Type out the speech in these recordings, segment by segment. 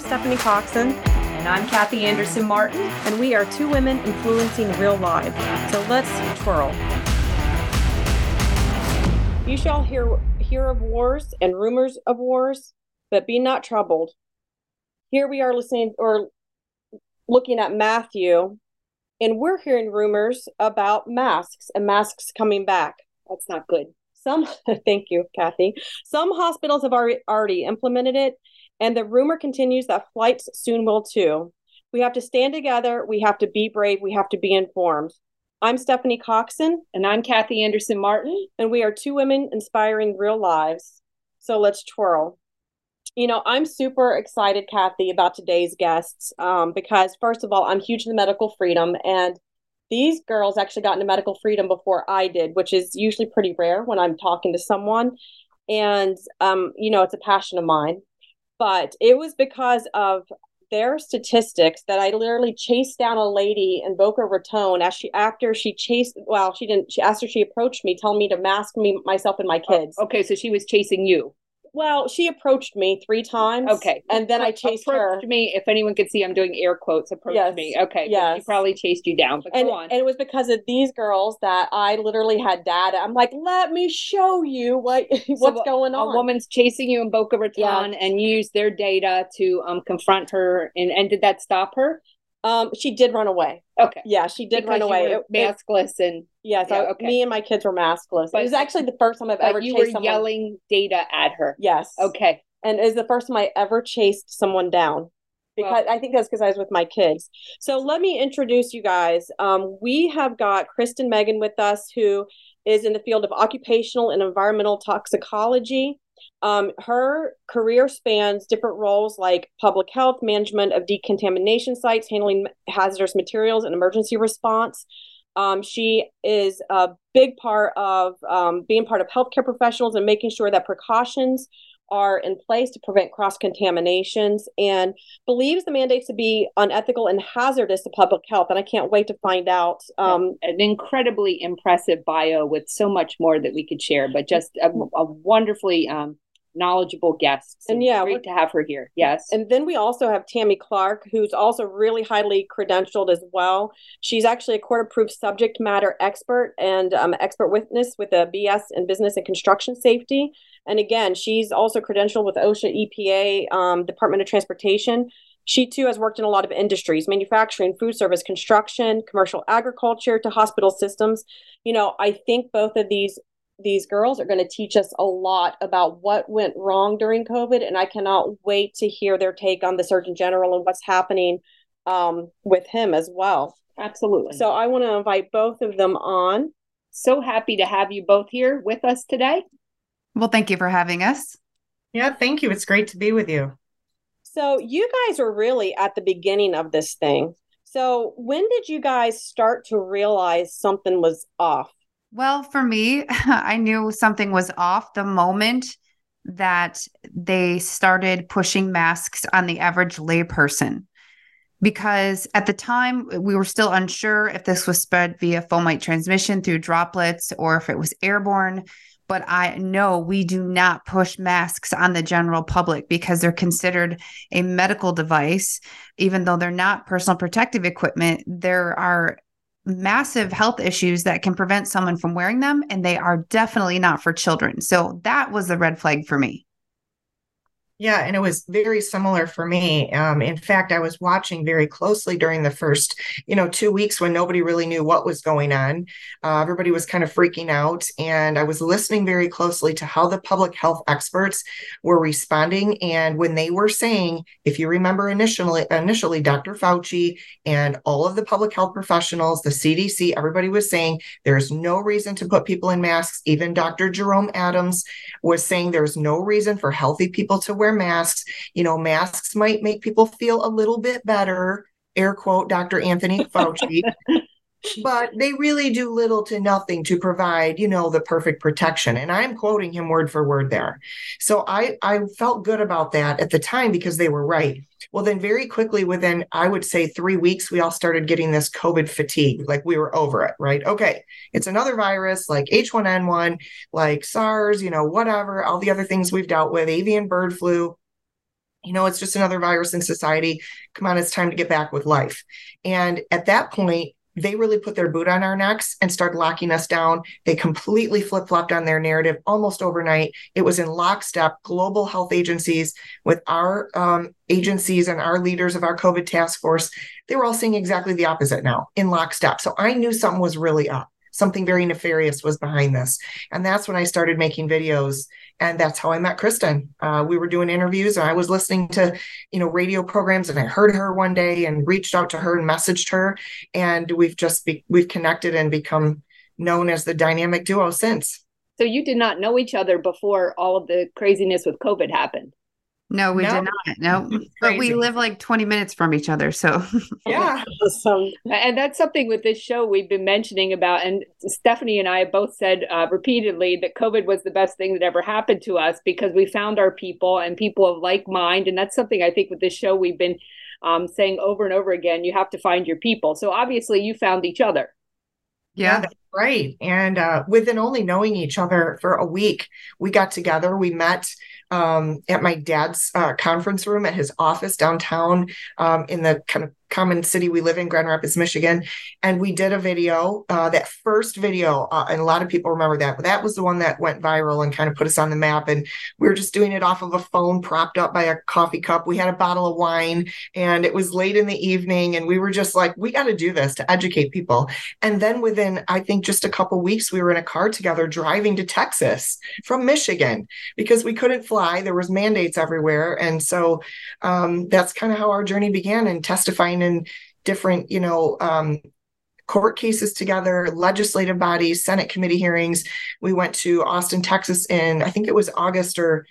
I'm Stephanie Coxon. And I'm Kathy Anderson Martin. And we are two women influencing real lives. So let's twirl. You shall hear, hear of wars and rumors of wars, but be not troubled. Here we are listening or looking at Matthew, and we're hearing rumors about masks and masks coming back. That's not good. Some, thank you, Kathy. Some hospitals have already, already implemented it, and the rumor continues that flights soon will too. We have to stand together. We have to be brave. We have to be informed. I'm Stephanie Coxon. And I'm Kathy Anderson Martin. And we are two women inspiring real lives. So let's twirl. You know, I'm super excited, Kathy, about today's guests um, because, first of all, I'm huge into medical freedom. And these girls actually got into medical freedom before I did, which is usually pretty rare when I'm talking to someone. And, um, you know, it's a passion of mine but it was because of their statistics that I literally chased down a lady in Boca Raton as she after she chased well she didn't she asked her she approached me telling me to mask me myself and my oh, kids. Oh, okay, so she was chasing you. Well, she approached me three times. Okay. And then I chased approached her. me. If anyone could see, I'm doing air quotes. Approached yes. me. Okay. Yes. She probably chased you down. But and, go on. And it was because of these girls that I literally had data. I'm like, let me show you what what's so going on. A woman's chasing you in Boca Raton yeah. and used their data to um confront her. And and did that stop her? Um, she did run away. Okay. Yeah, she did because run away. It, maskless and yes, yeah, okay. me and my kids were maskless. But, it was actually the first time I've ever. You were someone. yelling data at her. Yes. Okay. And it was the first time I ever chased someone down because well, I think that's because I was with my kids. So let me introduce you guys. Um, we have got Kristen Meghan with us, who is in the field of occupational and environmental toxicology. Um, her career spans different roles like public health, management of decontamination sites, handling hazardous materials, and emergency response. Um, she is a big part of um, being part of healthcare professionals and making sure that precautions are in place to prevent cross contaminations and believes the mandates to be unethical and hazardous to public health. And I can't wait to find out. Um, An incredibly impressive bio with so much more that we could share, but just a, a wonderfully um, knowledgeable guest. So and yeah, great to have her here. Yes. And then we also have Tammy Clark, who's also really highly credentialed as well. She's actually a court approved subject matter expert and um, expert witness with a BS in business and construction safety. And again, she's also credentialed with OSHA, EPA, um, Department of Transportation. She too has worked in a lot of industries manufacturing, food service, construction, commercial agriculture to hospital systems. You know, I think both of these these girls are going to teach us a lot about what went wrong during COVID. And I cannot wait to hear their take on the Surgeon General and what's happening um, with him as well. Absolutely. So I want to invite both of them on. So happy to have you both here with us today. Well, thank you for having us. Yeah, thank you. It's great to be with you. So, you guys are really at the beginning of this thing. So, when did you guys start to realize something was off? Well, for me, I knew something was off the moment that they started pushing masks on the average layperson. Because at the time, we were still unsure if this was spread via fomite transmission through droplets or if it was airborne but I know we do not push masks on the general public because they're considered a medical device. Even though they're not personal protective equipment, there are massive health issues that can prevent someone from wearing them, and they are definitely not for children. So that was the red flag for me. Yeah, and it was very similar for me. Um, in fact, I was watching very closely during the first, you know, two weeks when nobody really knew what was going on. Uh, everybody was kind of freaking out, and I was listening very closely to how the public health experts were responding. And when they were saying, if you remember initially, initially Dr. Fauci and all of the public health professionals, the CDC, everybody was saying there's no reason to put people in masks. Even Dr. Jerome Adams was saying there's no reason for healthy people to wear wear masks. You know, masks might make people feel a little bit better, air quote, Dr. Anthony Fauci. but they really do little to nothing to provide you know the perfect protection and i'm quoting him word for word there so i i felt good about that at the time because they were right well then very quickly within i would say 3 weeks we all started getting this covid fatigue like we were over it right okay it's another virus like h1n1 like sars you know whatever all the other things we've dealt with avian bird flu you know, it's just another virus in society. Come on, it's time to get back with life. And at that point, they really put their boot on our necks and started locking us down. They completely flip flopped on their narrative almost overnight. It was in lockstep, global health agencies with our um, agencies and our leaders of our COVID task force. They were all saying exactly the opposite now in lockstep. So I knew something was really up. Something very nefarious was behind this. And that's when I started making videos and that's how I met Kristen. Uh, we were doing interviews, and I was listening to, you know, radio programs, and I heard her one day and reached out to her and messaged her, and we've just be- we've connected and become known as the dynamic duo since. So you did not know each other before all of the craziness with COVID happened. No, we no. did not. No, but we live like 20 minutes from each other. So, yeah. awesome. And that's something with this show we've been mentioning about. And Stephanie and I have both said uh, repeatedly that COVID was the best thing that ever happened to us because we found our people and people of like mind. And that's something I think with this show we've been um, saying over and over again you have to find your people. So, obviously, you found each other. Yeah. yeah right. And uh, within only knowing each other for a week, we got together, we met um, at my dad's uh, conference room at his office downtown um, in the kind of common city we live in, Grand Rapids, Michigan. And we did a video, uh, that first video, uh, and a lot of people remember that, but that was the one that went viral and kind of put us on the map. And we were just doing it off of a phone propped up by a coffee cup. We had a bottle of wine and it was late in the evening. And we were just like, we got to do this to educate people. And then within, I think, just a couple weeks, we were in a car together driving to Texas from Michigan because we couldn't fly. There was mandates everywhere. And so um, that's kind of how our journey began and testifying in different, you know, um, court cases together, legislative bodies, Senate committee hearings. We went to Austin, Texas in, I think it was August or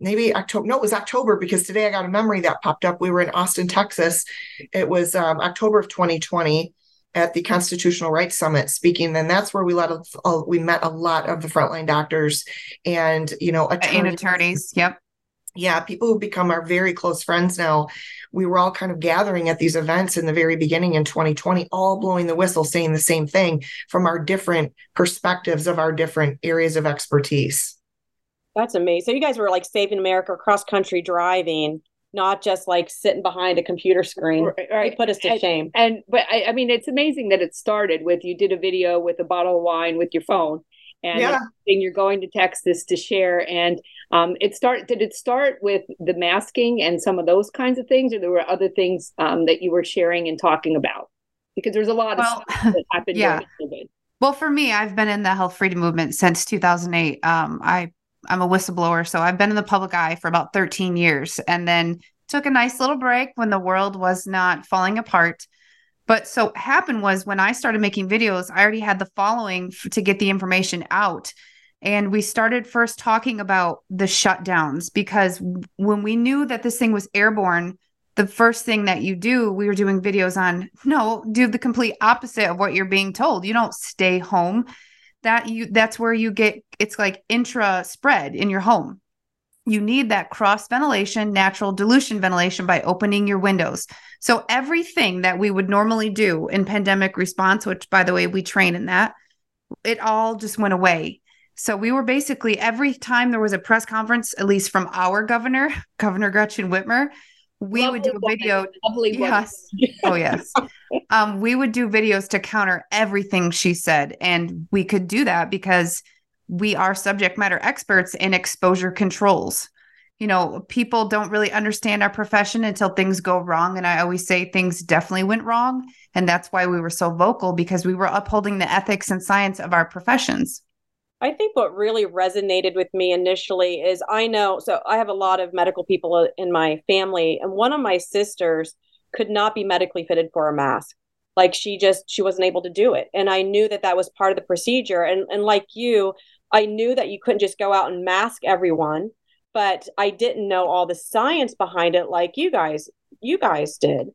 maybe October. No, it was October because today I got a memory that popped up. We were in Austin, Texas. It was um, October of 2020 at the Constitutional Rights Summit speaking. Then that's where we let a, a, we met a lot of the frontline doctors and you know attorneys. and attorneys. Yep. Yeah, people who become our very close friends now we were all kind of gathering at these events in the very beginning in 2020, all blowing the whistle, saying the same thing from our different perspectives of our different areas of expertise. That's amazing. So you guys were like saving America cross country driving, not just like sitting behind a computer screen. Right. right. put us to and, shame. And but I, I mean, it's amazing that it started with you did a video with a bottle of wine with your phone, and yeah. you're going to Texas to share. And um, it start did it start with the masking and some of those kinds of things, or there were other things um, that you were sharing and talking about? Because there's a lot well, of stuff that happened yeah. during COVID. Well, for me, I've been in the health freedom movement since 2008. Um, I I'm a whistleblower, so I've been in the public eye for about 13 years, and then took a nice little break when the world was not falling apart. But so happened was when I started making videos, I already had the following f- to get the information out. And we started first talking about the shutdowns because when we knew that this thing was airborne, the first thing that you do, we were doing videos on no, do the complete opposite of what you're being told. You don't stay home. That you that's where you get it's like intra spread in your home. You need that cross ventilation, natural dilution ventilation by opening your windows. So everything that we would normally do in pandemic response, which by the way, we train in that, it all just went away so we were basically every time there was a press conference, at least from our governor, Governor Gretchen Whitmer, we Lovely would do a video. Lovely yes. oh yes. Um, we would do videos to counter everything she said. And we could do that because we are subject matter experts in exposure controls. You know, people don't really understand our profession until things go wrong. And I always say things definitely went wrong. And that's why we were so vocal because we were upholding the ethics and science of our professions. I think what really resonated with me initially is I know, so I have a lot of medical people in my family, and one of my sisters could not be medically fitted for a mask. Like she just, she wasn't able to do it. And I knew that that was part of the procedure. And, and like you, I knew that you couldn't just go out and mask everyone, but I didn't know all the science behind it like you guys, you guys did.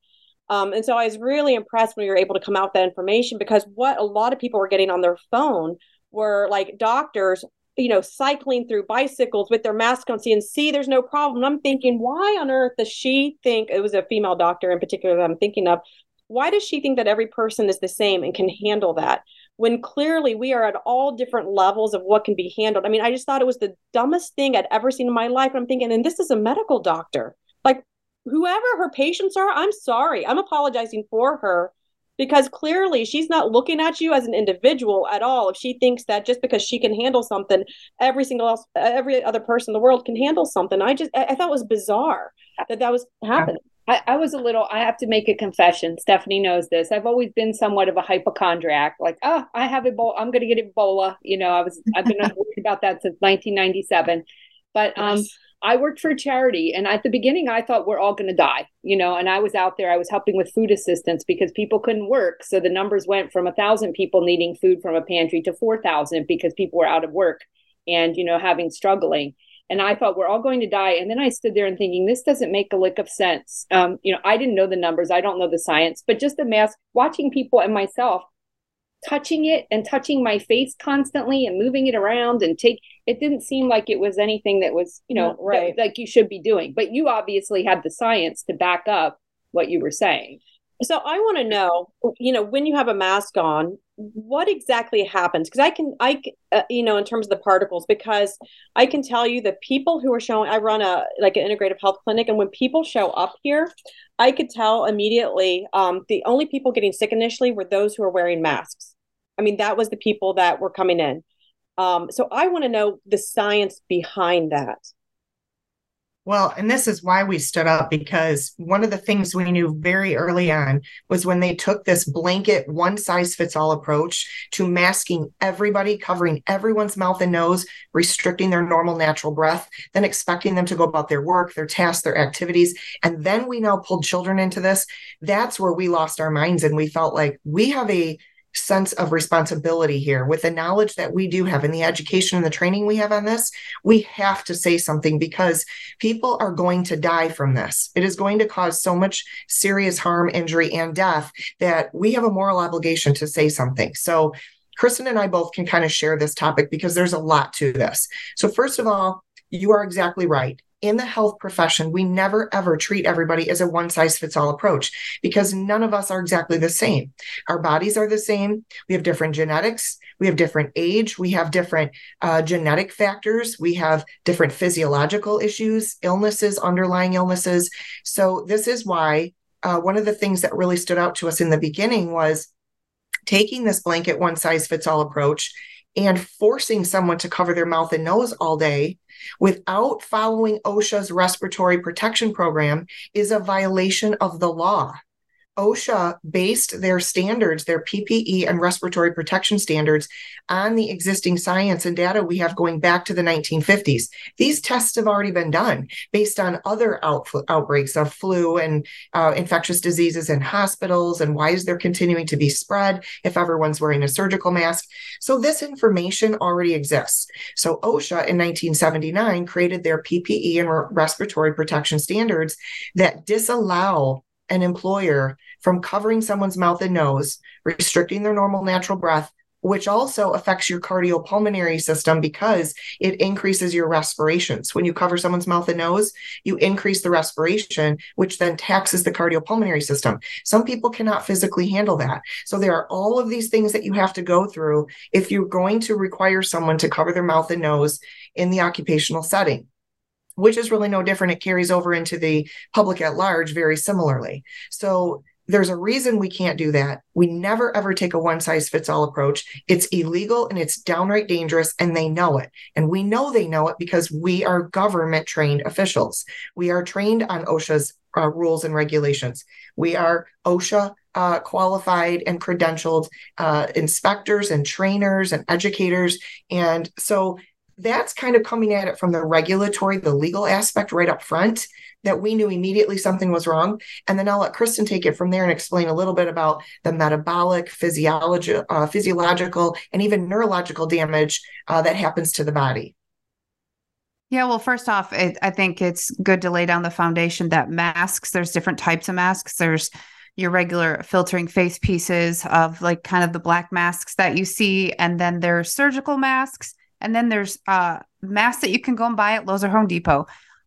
Um, and so I was really impressed when you were able to come out with that information because what a lot of people were getting on their phone were like doctors you know, cycling through bicycles with their mask on, seeing, see, there's no problem. I'm thinking, why on earth does she think it was a female doctor in particular that I'm thinking of? Why does she think that every person is the same and can handle that? When clearly we are at all different levels of what can be handled. I mean, I just thought it was the dumbest thing I'd ever seen in my life. And I'm thinking, and this is a medical doctor. like whoever her patients are, I'm sorry. I'm apologizing for her because clearly she's not looking at you as an individual at all. If she thinks that just because she can handle something every single else every other person in the world can handle something. I just i, I thought it was bizarre that that was happening. I, I, was a little i have to make a confession. Stephanie knows this. I've always been somewhat of a hypochondriac. Like oh i have ebola i'm going to get ebola. You know i was i've been worried about that since 1997 but um yes. I worked for a charity, and at the beginning, I thought we're all going to die, you know. And I was out there, I was helping with food assistance because people couldn't work. So the numbers went from a thousand people needing food from a pantry to 4,000 because people were out of work and, you know, having struggling. And I thought we're all going to die. And then I stood there and thinking, this doesn't make a lick of sense. Um, you know, I didn't know the numbers, I don't know the science, but just the mask, watching people and myself touching it and touching my face constantly and moving it around and take it didn't seem like it was anything that was you know right. that, like you should be doing. But you obviously had the science to back up what you were saying. So i want to know you know when you have a mask on what exactly happens? Because i can i uh, you know in terms of the particles because i can tell you the people who are showing i run a like an integrative health clinic and when people show up here i could tell immediately um, the only people getting sick initially were those who are wearing masks I mean, that was the people that were coming in. Um, so I want to know the science behind that. Well, and this is why we stood up because one of the things we knew very early on was when they took this blanket one size fits all approach to masking everybody, covering everyone's mouth and nose, restricting their normal natural breath, then expecting them to go about their work, their tasks, their activities. And then we now pulled children into this. That's where we lost our minds and we felt like we have a sense of responsibility here. With the knowledge that we do have and the education and the training we have on this we have to say something because people are going to die from this. It is going to cause so much serious harm injury and death that we have a moral obligation to say something. So kristen and i both can kind of share this topic because there's a lot to this. So first of all you are exactly right in the health profession, we never ever treat everybody as a one size fits all approach because none of us are exactly the same. Our bodies are the same. We have different genetics. We have different age. We have different uh, genetic factors. We have different physiological issues, illnesses, underlying illnesses. So, this is why uh, one of the things that really stood out to us in the beginning was taking this blanket one size fits all approach and forcing someone to cover their mouth and nose all day without following OSHA's respiratory protection program is a violation of the law. OSHA based their standards, their PPE and respiratory protection standards, on the existing science and data we have going back to the 1950s. These tests have already been done based on other out- outbreaks of flu and uh, infectious diseases in hospitals. And why is there continuing to be spread if everyone's wearing a surgical mask? So, this information already exists. So, OSHA in 1979 created their PPE and re- respiratory protection standards that disallow an employer from covering someone's mouth and nose, restricting their normal natural breath, which also affects your cardiopulmonary system because it increases your respirations. When you cover someone's mouth and nose, you increase the respiration, which then taxes the cardiopulmonary system. Some people cannot physically handle that. So there are all of these things that you have to go through if you're going to require someone to cover their mouth and nose in the occupational setting which is really no different. It carries over into the public at large very similarly. So there's a reason we can't do that. We never ever take a one size fits all approach. It's illegal and it's downright dangerous, and they know it. And we know they know it because we are government trained officials. We are trained on OSHA's uh, rules and regulations. We are OSHA uh, qualified and credentialed uh, inspectors and trainers and educators. And so that's kind of coming at it from the regulatory, the legal aspect right up front that we knew immediately something was wrong. And then I'll let Kristen take it from there and explain a little bit about the metabolic, physiology, uh, physiological, and even neurological damage uh, that happens to the body. Yeah, well, first off, it, I think it's good to lay down the foundation that masks, there's different types of masks. There's your regular filtering face pieces of like kind of the black masks that you see. And then there's surgical masks and then there's uh, masks that you can go and buy at Lowe's or Home Depot.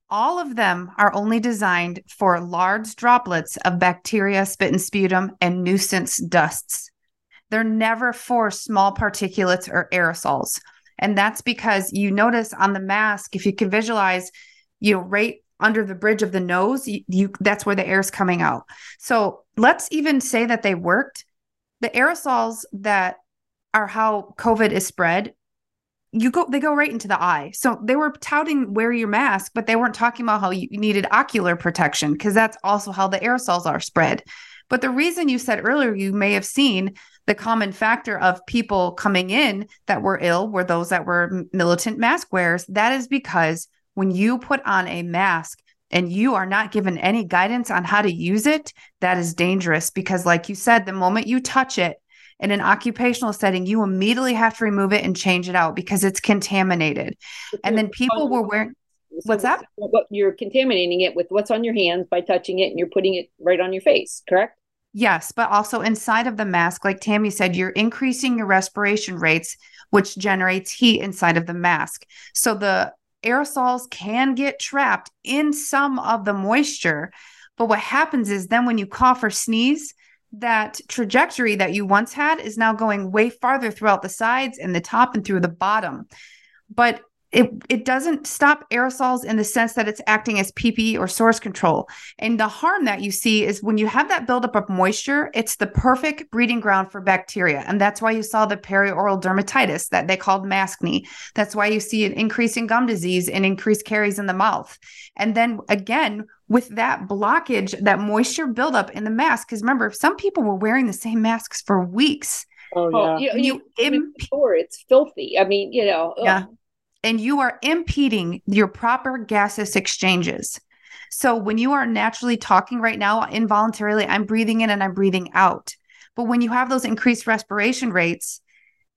All of them are only designed for large droplets of bacteria, spit and sputum, and nuisance dusts. They're never for small particulates or aerosols. And that's because you notice on the mask, if you can visualize, you know, right under the bridge of the nose, you, you that's where the air is coming out. So let's even say that they worked. The aerosols that are how COVID is spread, you go they go right into the eye. So they were touting wear your mask, but they weren't talking about how you needed ocular protection because that's also how the aerosols are spread. But the reason you said earlier you may have seen the common factor of people coming in that were ill were those that were militant mask wearers. That is because when you put on a mask and you are not given any guidance on how to use it, that is dangerous because, like you said, the moment you touch it in an occupational setting, you immediately have to remove it and change it out because it's contaminated. And then people were wearing. What's that? You're contaminating it with what's on your hands by touching it and you're putting it right on your face, correct? Yes, but also inside of the mask, like Tammy said, you're increasing your respiration rates, which generates heat inside of the mask. So the aerosols can get trapped in some of the moisture. But what happens is then when you cough or sneeze, that trajectory that you once had is now going way farther throughout the sides and the top and through the bottom. But it it doesn't stop aerosols in the sense that it's acting as PPE or source control. And the harm that you see is when you have that buildup of moisture, it's the perfect breeding ground for bacteria. And that's why you saw the perioral dermatitis that they called maskne. That's why you see an increase in gum disease and increased caries in the mouth. And then again, with that blockage, that moisture buildup in the mask, because remember, some people were wearing the same masks for weeks. Oh, oh yeah. you, you, you it's filthy. I mean, you know. Yeah and you are impeding your proper gaseous exchanges. So when you are naturally talking right now, involuntarily, I'm breathing in and I'm breathing out. But when you have those increased respiration rates,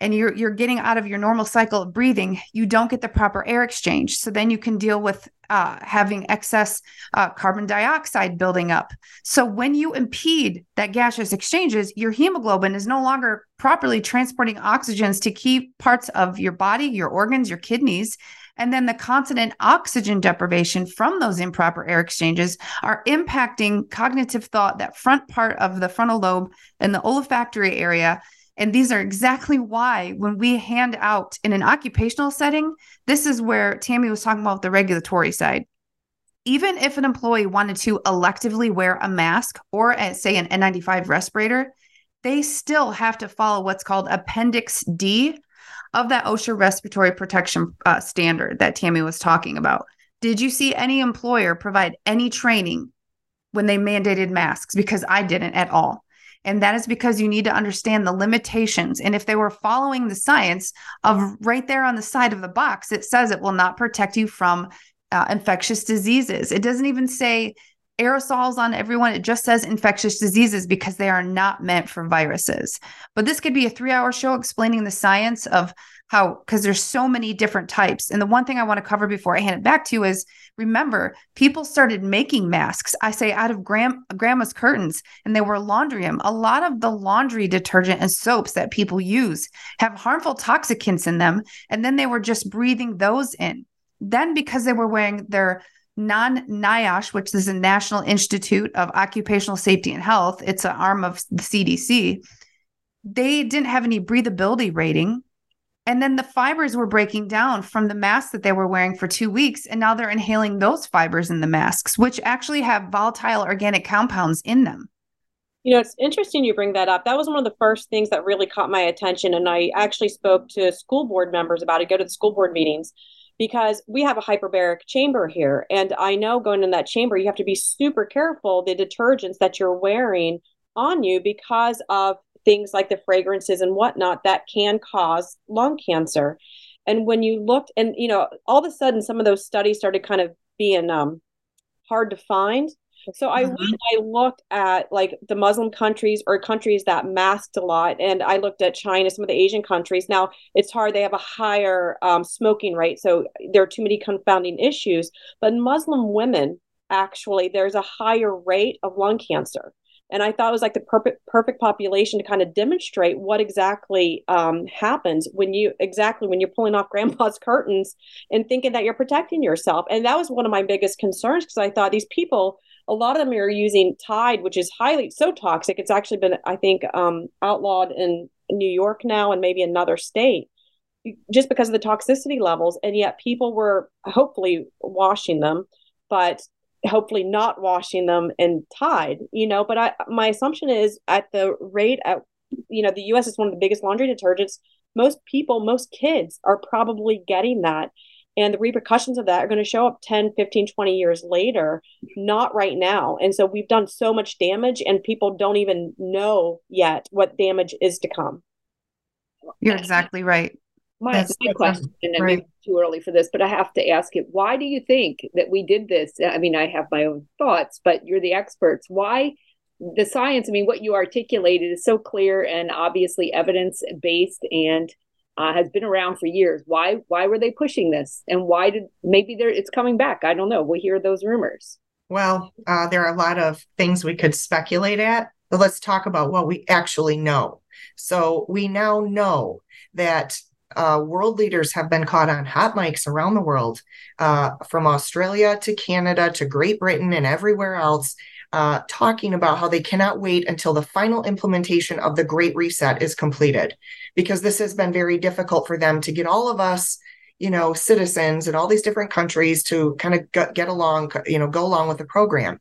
and you're you're getting out of your normal cycle of breathing, you don't get the proper air exchange. So then you can deal with uh, having excess uh, carbon dioxide building up. So when you impede that gaseous exchanges, your hemoglobin is no longer properly transporting oxygens to key parts of your body, your organs, your kidneys. And then the constant oxygen deprivation from those improper air exchanges are impacting cognitive thought, that front part of the frontal lobe and the olfactory area and these are exactly why, when we hand out in an occupational setting, this is where Tammy was talking about the regulatory side. Even if an employee wanted to electively wear a mask or, uh, say, an N95 respirator, they still have to follow what's called Appendix D of that OSHA respiratory protection uh, standard that Tammy was talking about. Did you see any employer provide any training when they mandated masks? Because I didn't at all. And that is because you need to understand the limitations. And if they were following the science of right there on the side of the box, it says it will not protect you from uh, infectious diseases. It doesn't even say aerosols on everyone. It just says infectious diseases because they are not meant for viruses. But this could be a three hour show explaining the science of how, because there's so many different types. And the one thing I want to cover before I hand it back to you is remember, people started making masks, I say out of gram- grandma's curtains, and they were laundrium. A lot of the laundry detergent and soaps that people use have harmful toxicants in them. And then they were just breathing those in. Then, because they were wearing their non NIOSH, which is the National Institute of Occupational Safety and Health, it's an arm of the CDC. They didn't have any breathability rating. And then the fibers were breaking down from the mask that they were wearing for two weeks. And now they're inhaling those fibers in the masks, which actually have volatile organic compounds in them. You know, it's interesting you bring that up. That was one of the first things that really caught my attention. And I actually spoke to school board members about it, go to the school board meetings because we have a hyperbaric chamber here. And I know going in that chamber, you have to be super careful the detergents that you're wearing on you because of things like the fragrances and whatnot that can cause lung cancer. And when you looked, and you know, all of a sudden, some of those studies started kind of being um, hard to find. So I mm-hmm. went, I looked at like the Muslim countries or countries that masked a lot, and I looked at China, some of the Asian countries. Now it's hard; they have a higher um, smoking rate, so there are too many confounding issues. But Muslim women, actually, there's a higher rate of lung cancer and I thought it was like the perfect perfect population to kind of demonstrate what exactly um, happens when you exactly when you're pulling off grandpa's curtains and thinking that you're protecting yourself. And that was one of my biggest concerns because I thought these people a lot of them are using Tide, which is highly so toxic. It's actually been, I think, um, outlawed in New York now and maybe another state just because of the toxicity levels. And yet people were hopefully washing them. but hopefully not washing them in Tide, you know. But I, my assumption is at the rate at, you know, the US is one of the biggest laundry detergents. Most people, most kids are probably getting that. And the repercussions of that are going to show up 10, 15, 20 years later, not right now. And so we've done so much damage, and people don't even know yet what damage is to come. You're exactly right. My, That's, my question, and right. maybe too early for this, but I have to ask it. Why do you think that we did this? I mean, I have my own thoughts, but you're the experts. Why the science? I mean, what you articulated is so clear and obviously evidence based and uh, has been around for years. Why? Why were they pushing this? And why did maybe there it's coming back? I don't know. We hear those rumors. Well, uh, there are a lot of things we could speculate at, but let's talk about what we actually know. So we now know that uh, world leaders have been caught on hot mics around the world, uh, from Australia to Canada to Great Britain and everywhere else, uh, talking about how they cannot wait until the final implementation of the Great Reset is completed, because this has been very difficult for them to get all of us, you know, citizens in all these different countries to kind of get, get along, you know, go along with the program.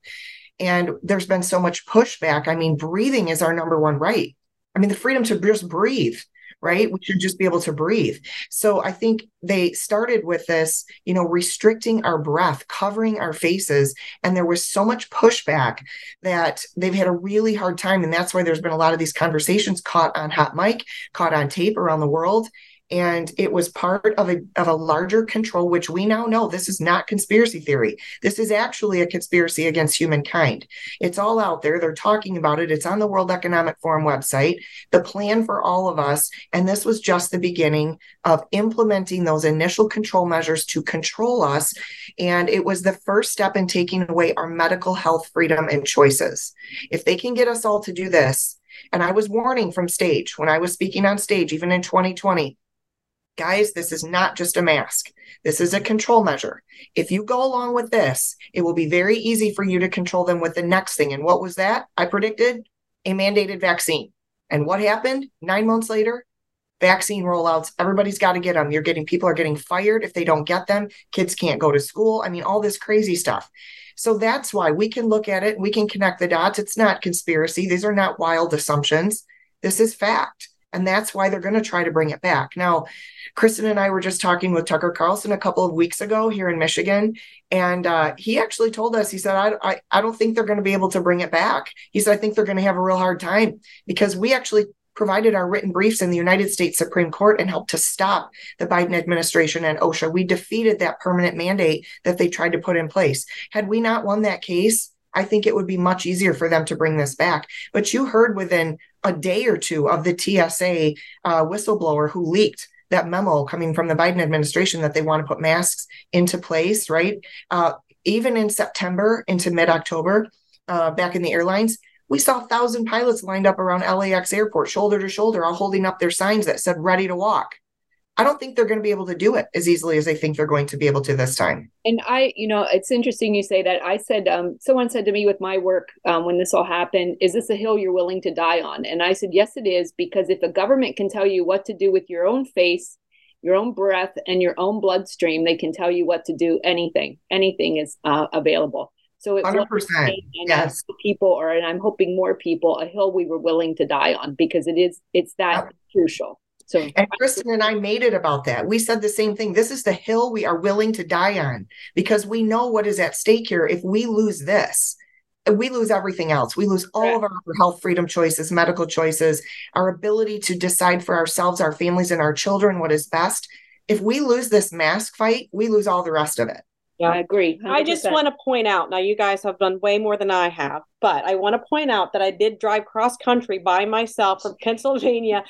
And there's been so much pushback. I mean, breathing is our number one right. I mean, the freedom to just breathe right? We should just be able to breathe. So I think they started with this, you know, restricting our breath, covering our faces. And there was so much pushback that they've had a really hard time. And that's why there's been a lot of these conversations caught on hot mic, caught on tape around the world and it was part of a of a larger control which we now know this is not conspiracy theory. This is actually a conspiracy against humankind. It's all out there. They're talking about it. It's on the world economic forum website. The plan for all of us and this was just the beginning of implementing those initial control measures to control us. And it was the first step in taking away our medical health freedom and choices. If they can get us all to do this and I was warning from stage when I was speaking on stage, even in 2020, guys, this is not just a mask. This is a control measure. If you go along with this, it will be very easy for you to control them with the next thing. And what was that? I predicted a mandated vaccine. And what happened? Nine months later, vaccine rollouts. Everybody's got to get them. You're getting people are getting fired if they don't get them. Kids can't go to school. I mean, all this crazy stuff. So that's why we can look at it. We can connect the dots. It's not conspiracy. These are not wild assumptions. This is fact. And that's why they're going to try to bring it back. Now, Kristen and I were just talking with Tucker Carlson a couple of weeks ago here in Michigan. And uh, he actually told us, he said, I, I, I don't think they're going to be able to bring it back. He said, I think they're going to have a real hard time because we actually provided our written briefs in the United States Supreme Court and helped to stop the Biden administration and OSHA. We defeated that permanent mandate that they tried to put in place. Had we not won that case, I think it would be much easier for them to bring this back. But you heard within a day or two of the TSA uh, whistleblower who leaked that memo coming from the Biden administration that they want to put masks into place, right? Uh, even in September into mid October, uh, back in the airlines, we saw a thousand pilots lined up around LAX airport, shoulder to shoulder, all holding up their signs that said ready to walk. I don't think they're going to be able to do it as easily as they think they're going to be able to this time. And I, you know, it's interesting you say that. I said, um, someone said to me with my work um, when this all happened, is this a hill you're willing to die on? And I said, yes, it is, because if a government can tell you what to do with your own face, your own breath, and your own bloodstream, they can tell you what to do. Anything, anything is uh, available. So it's 100%. yes. people, or and I'm hoping more people, a hill we were willing to die on because it is, it's that yep. crucial. So and Kristen and I made it about that. We said the same thing. This is the hill we are willing to die on because we know what is at stake here. If we lose this, we lose everything else. We lose all right. of our health freedom choices, medical choices, our ability to decide for ourselves, our families, and our children what is best. If we lose this mask fight, we lose all the rest of it. Yeah, I agree. 100%. I just want to point out now, you guys have done way more than I have, but I want to point out that I did drive cross country by myself from Pennsylvania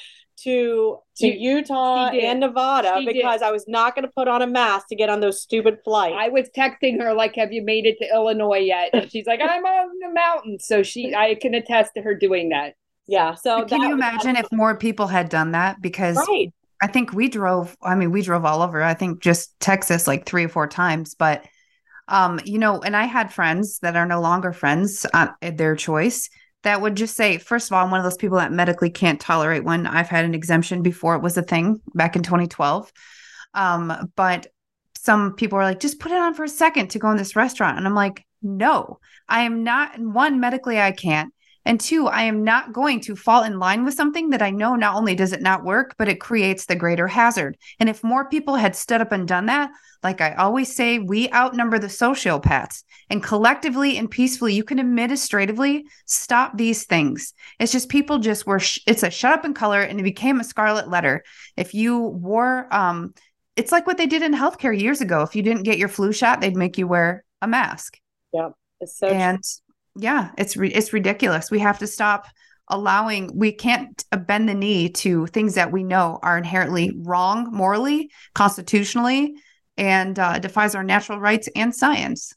to to she, Utah she and Nevada she because did. I was not going to put on a mask to get on those stupid flights. I was texting her like, "Have you made it to Illinois yet?" And she's like, "I'm on the mountain." So she, I can attest to her doing that. Yeah. So can you imagine if more people had done that? Because right. I think we drove. I mean, we drove all over. I think just Texas like three or four times, but. Um, you know, and I had friends that are no longer friends uh, at their choice that would just say, first of all, I'm one of those people that medically can't tolerate one. I've had an exemption before it was a thing back in 2012. Um, but some people are like, just put it on for a second to go in this restaurant. And I'm like, no, I am not. One, medically, I can't. And two, I am not going to fall in line with something that I know not only does it not work, but it creates the greater hazard. And if more people had stood up and done that, like I always say, we outnumber the sociopaths. And collectively and peacefully, you can administratively stop these things. It's just people just were, sh- it's a shut up in color and it became a scarlet letter. If you wore, um, it's like what they did in healthcare years ago. If you didn't get your flu shot, they'd make you wear a mask. Yeah. It's so and yeah, it's re- it's ridiculous. We have to stop allowing we can't bend the knee to things that we know are inherently wrong morally, constitutionally, and uh, defies our natural rights and science.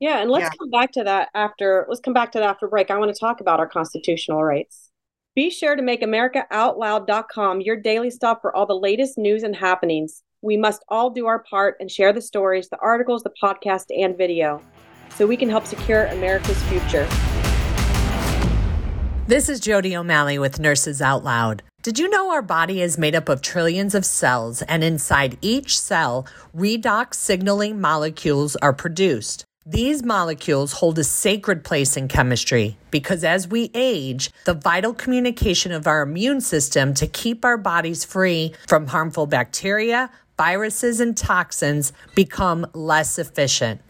Yeah, and let's yeah. come back to that after let's come back to that after break. I want to talk about our constitutional rights. Be sure to make AmericaOutloud.com your daily stop for all the latest news and happenings. We must all do our part and share the stories, the articles, the podcast, and video so we can help secure America's future. This is Jody O'Malley with Nurses Out Loud. Did you know our body is made up of trillions of cells, and inside each cell, redox signaling molecules are produced? These molecules hold a sacred place in chemistry because as we age, the vital communication of our immune system to keep our bodies free from harmful bacteria, viruses, and toxins become less efficient.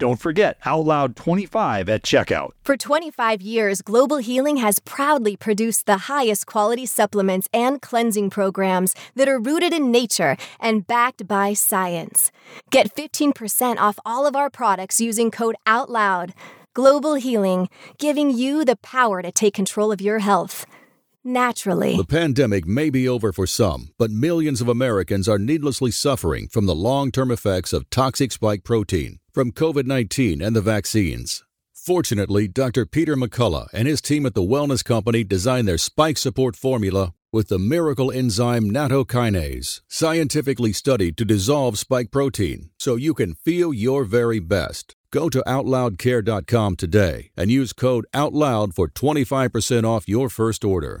don't forget Out Loud 25 at checkout. For 25 years, Global Healing has proudly produced the highest quality supplements and cleansing programs that are rooted in nature and backed by science. Get 15% off all of our products using code OUTLOUD. Global Healing, giving you the power to take control of your health naturally. The pandemic may be over for some, but millions of Americans are needlessly suffering from the long term effects of toxic spike protein from COVID 19 and the vaccines. Fortunately, Dr. Peter McCullough and his team at the Wellness Company designed their spike support formula with the miracle enzyme nattokinase, scientifically studied to dissolve spike protein so you can feel your very best. Go to OutLoudCare.com today and use code OUTLOUD for 25% off your first order.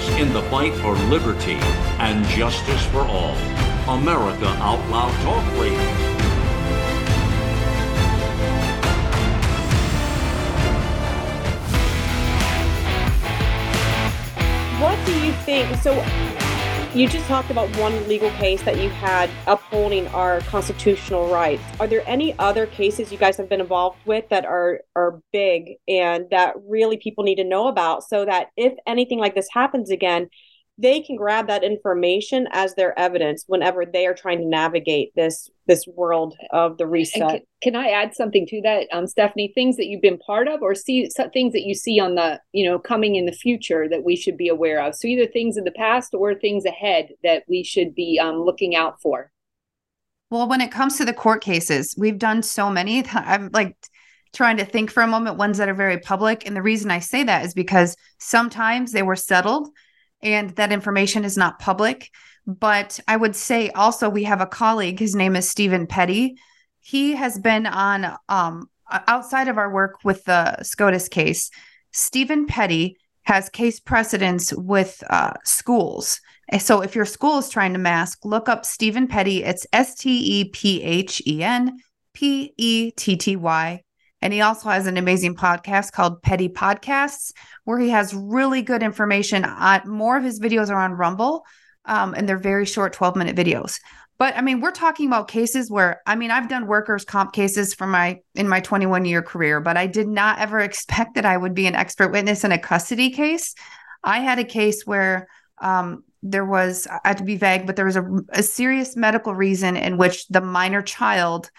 in the fight for liberty and justice for all. America Out Loud Talk Radio. What do you think? So, you just talked about one legal case that you had upholding our constitutional rights. Are there any other cases you guys have been involved with that are are big and that really people need to know about so that if anything like this happens again, they can grab that information as their evidence whenever they are trying to navigate this this world of the reset. Can, can, I add something to that, um, Stephanie? Things that you've been part of, or see things that you see on the you know coming in the future that we should be aware of. So either things in the past or things ahead that we should be um, looking out for. Well, when it comes to the court cases, we've done so many. I'm like trying to think for a moment ones that are very public, and the reason I say that is because sometimes they were settled and that information is not public. But I would say also we have a colleague, his name is Stephen Petty. He has been on um, outside of our work with the SCOTUS case. Stephen Petty has case precedence with uh, schools. So if your school is trying to mask, look up Stephen Petty. It's S T E P H E N P E T T Y and he also has an amazing podcast called Petty Podcasts, where he has really good information. On, more of his videos are on Rumble, um, and they're very short 12 minute videos. But I mean, we're talking about cases where I mean, I've done workers' comp cases for my in my 21 year career, but I did not ever expect that I would be an expert witness in a custody case. I had a case where um, there was, I had to be vague, but there was a, a serious medical reason in which the minor child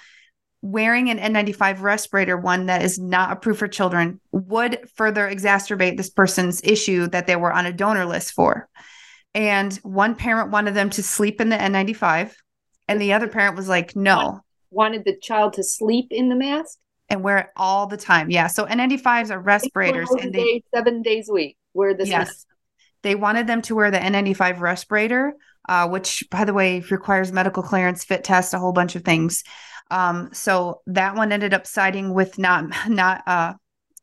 wearing an N95 respirator, one that is not approved for children, would further exacerbate this person's issue that they were on a donor list for. And one parent wanted them to sleep in the N95, and the other parent was like, no. Wanted the child to sleep in the mask? And wear it all the time. Yeah. So N95s are respirators. And they, seven days a week. Wear this. Yes. Mask. They wanted them to wear the N95 respirator, uh, which, by the way, requires medical clearance, fit test, a whole bunch of things. Um, so that one ended up siding with not not uh,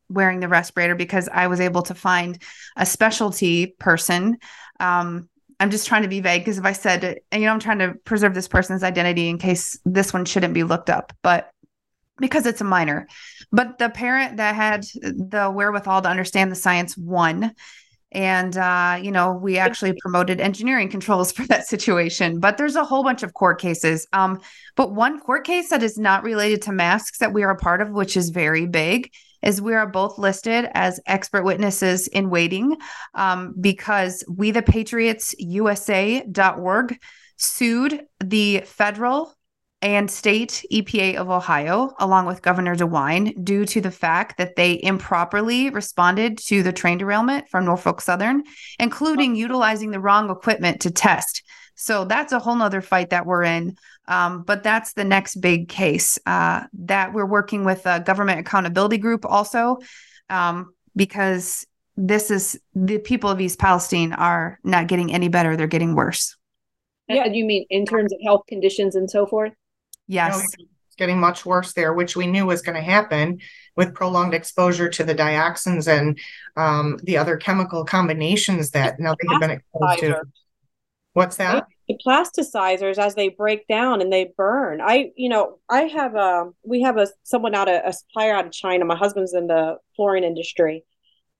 wearing the respirator because I was able to find a specialty person. Um, I'm just trying to be vague because if I said, you know, I'm trying to preserve this person's identity in case this one shouldn't be looked up, but because it's a minor. But the parent that had the wherewithal to understand the science won and uh, you know we actually promoted engineering controls for that situation but there's a whole bunch of court cases. Um, but one court case that is not related to masks that we are a part of which is very big is we are both listed as expert witnesses in waiting um, because we the patriots usa.org sued the federal and state EPA of Ohio, along with Governor DeWine, due to the fact that they improperly responded to the train derailment from Norfolk Southern, including utilizing the wrong equipment to test. So that's a whole nother fight that we're in. Um, but that's the next big case uh, that we're working with a government accountability group also, um, because this is the people of East Palestine are not getting any better; they're getting worse. Yeah, you mean in terms of health conditions and so forth? Yes. You know, it's getting much worse there, which we knew was going to happen with prolonged exposure to the dioxins and um, the other chemical combinations that now they have been exposed to. What's that? The plasticizers as they break down and they burn. I, you know, I have a we have a someone out a, a supplier out of China. My husband's in the flooring industry,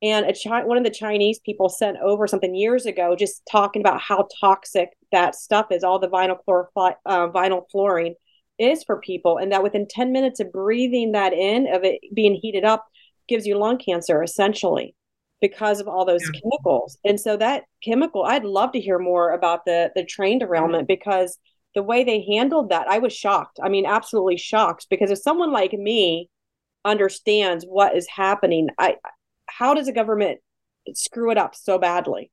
and a Chi- one of the Chinese people sent over something years ago, just talking about how toxic that stuff is. All the vinyl chloride, uh, vinyl fluorine is for people and that within 10 minutes of breathing that in of it being heated up gives you lung cancer essentially because of all those yeah. chemicals. And so that chemical i'd love to hear more about the the train derailment because the way they handled that i was shocked. I mean absolutely shocked because if someone like me understands what is happening i how does a government screw it up so badly